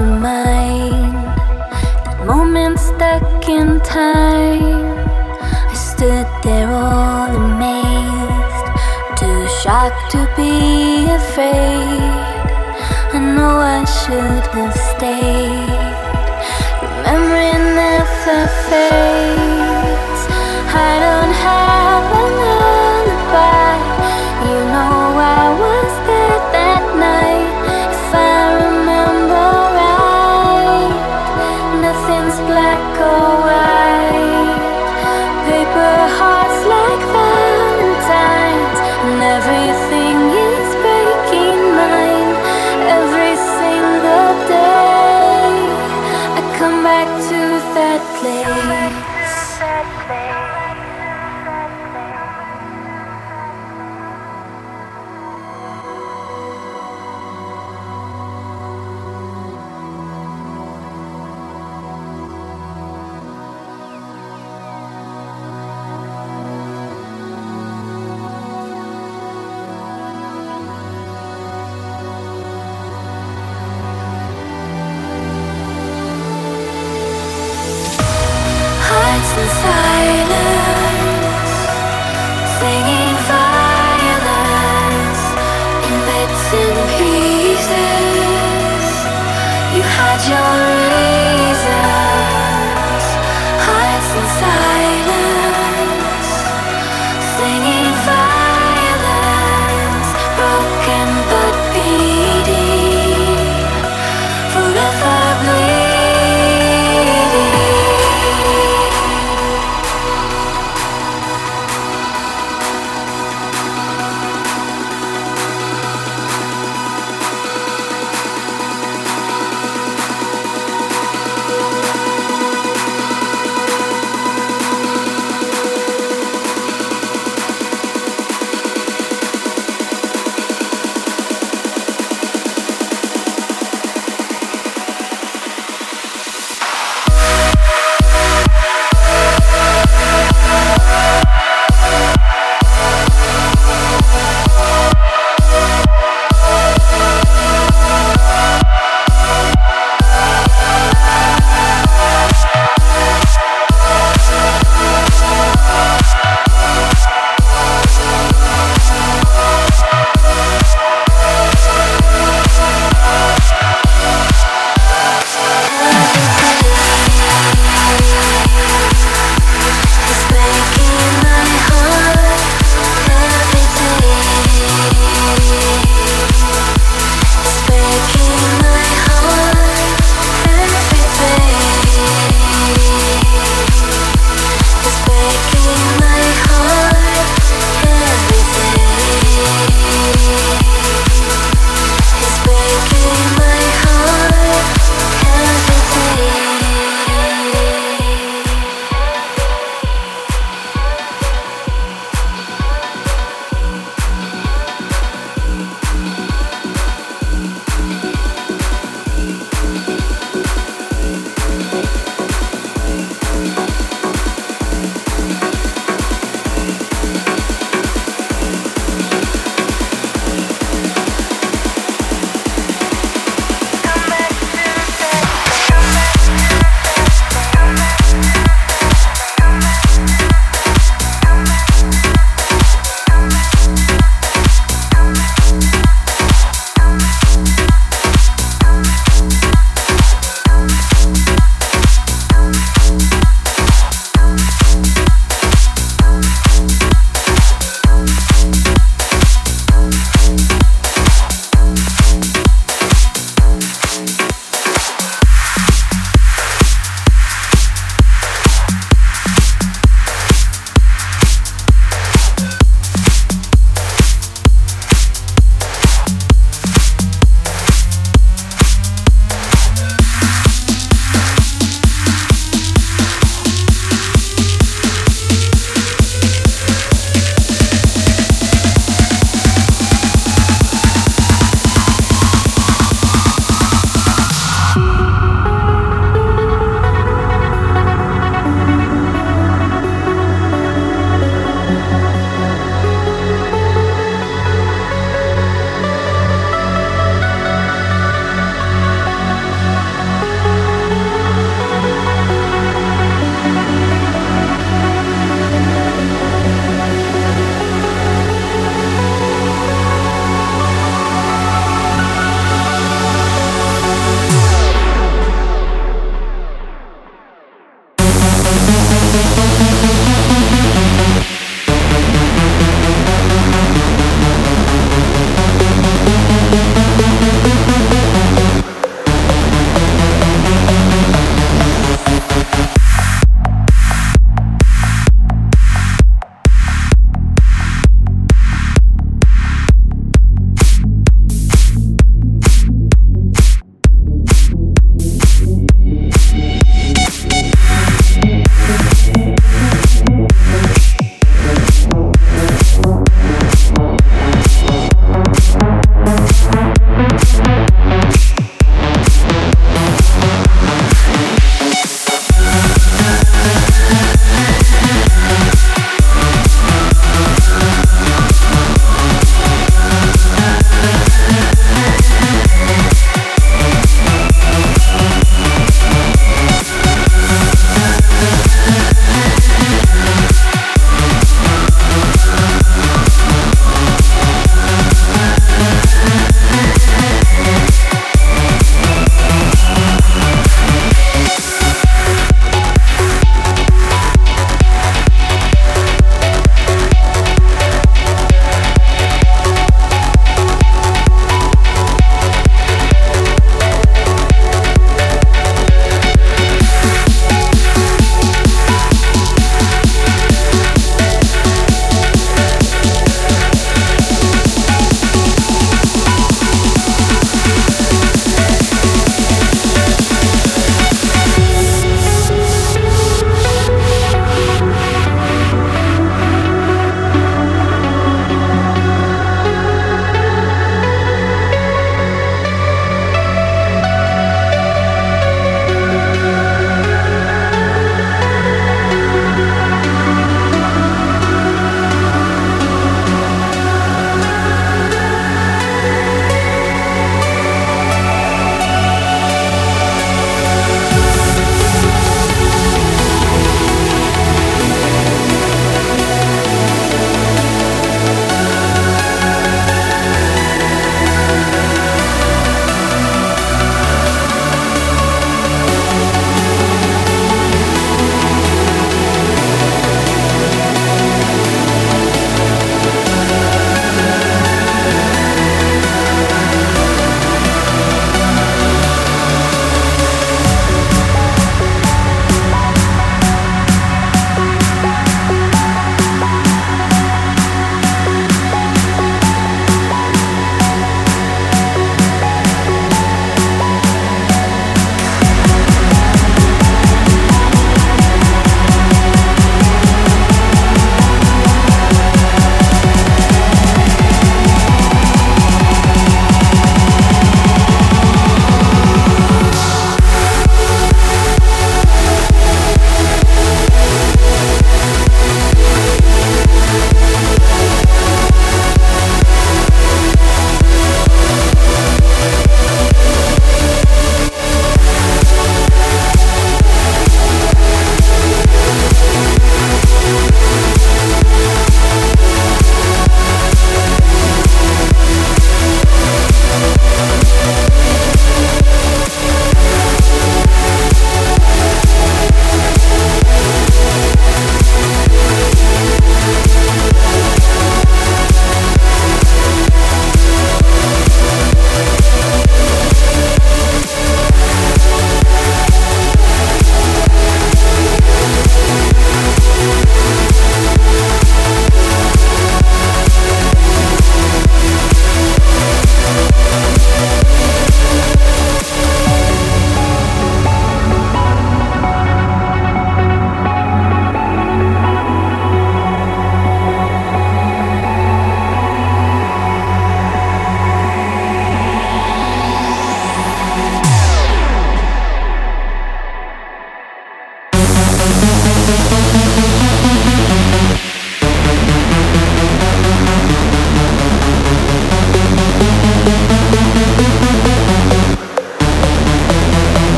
to. That moment stuck in time. I stood there all amazed, too shocked to be afraid. I know I should have stayed. Remembering never fades.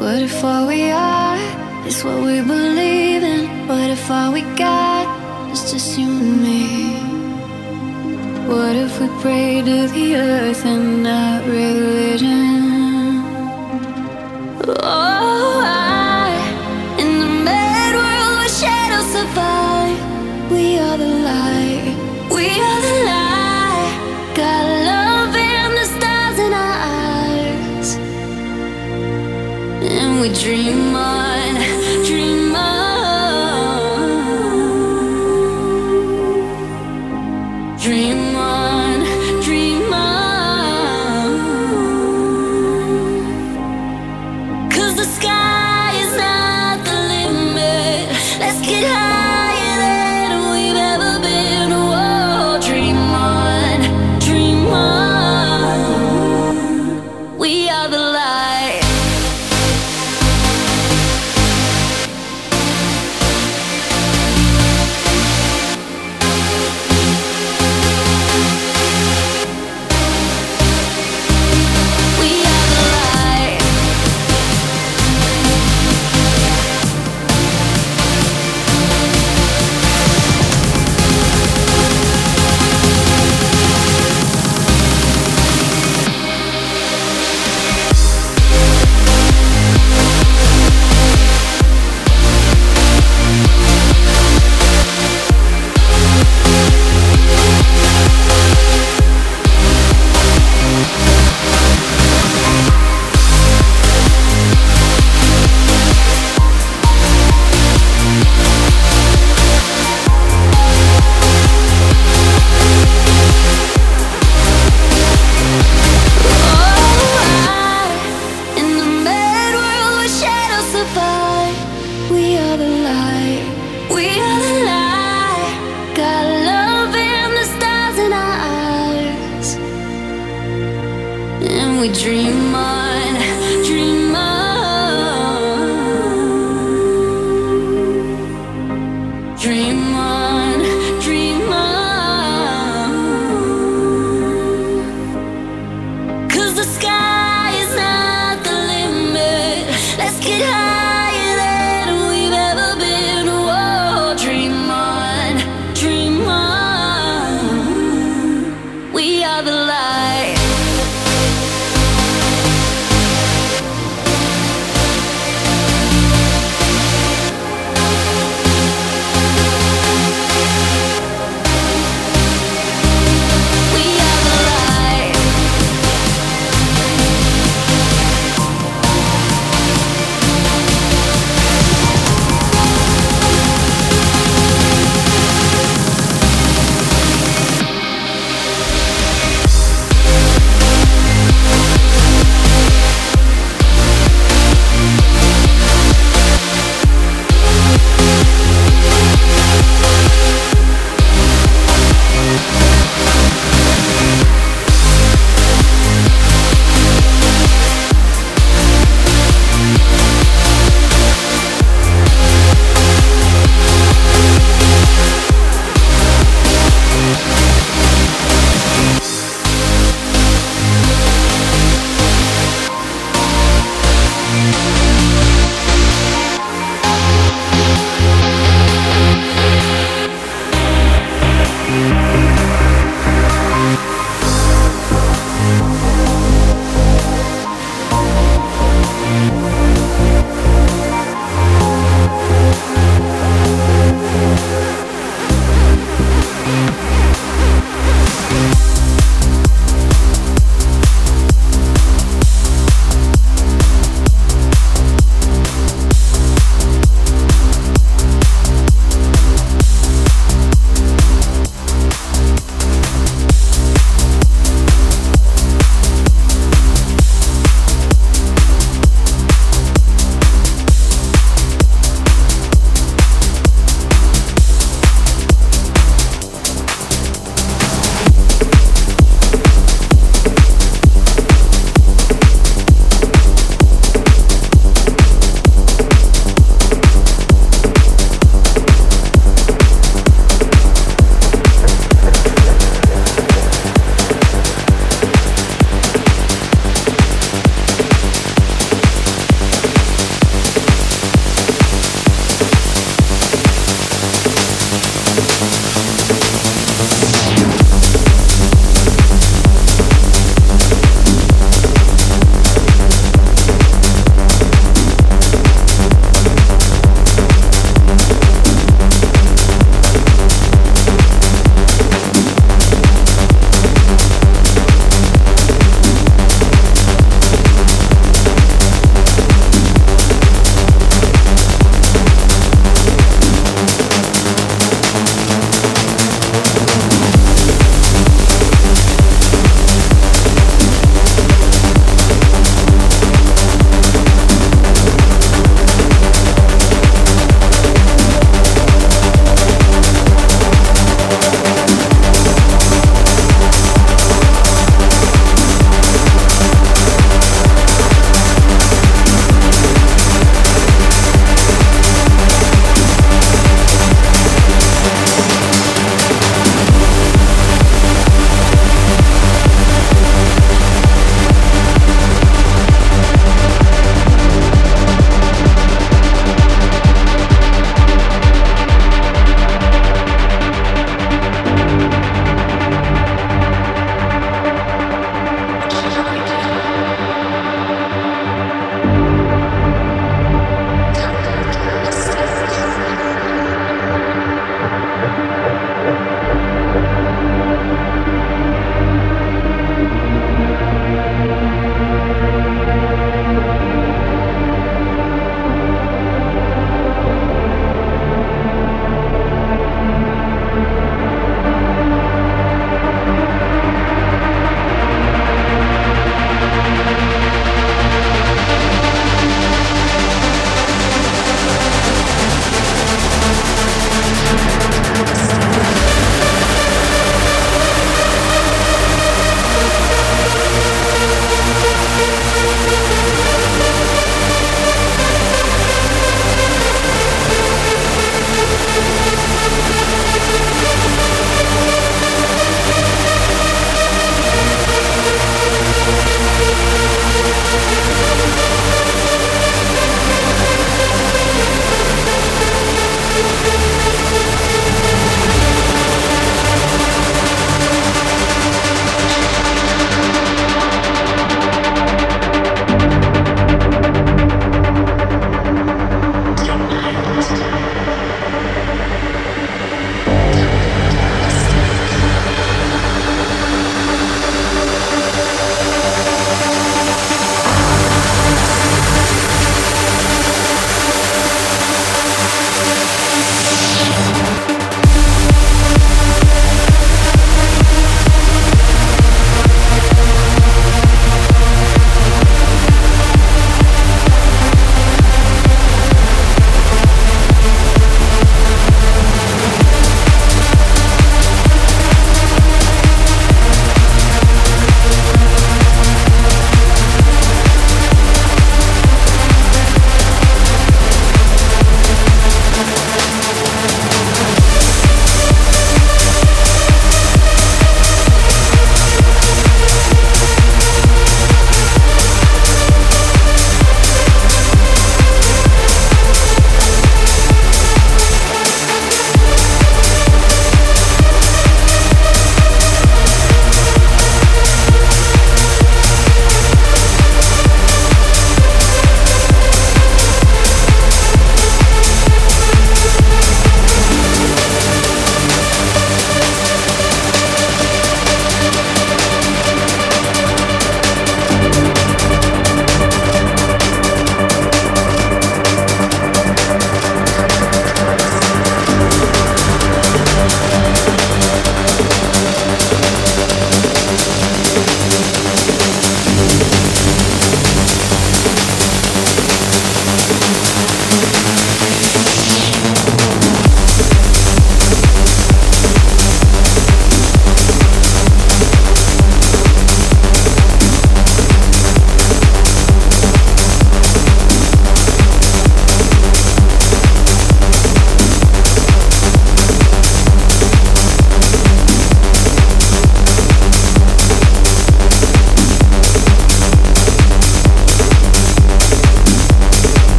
What if all we are is what we believe in? What if all we got is just you and me? What if we pray to the earth and not religion? Oh. dream.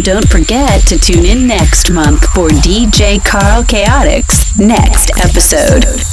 And don't forget to tune in next month for DJ Carl Chaotix next episode.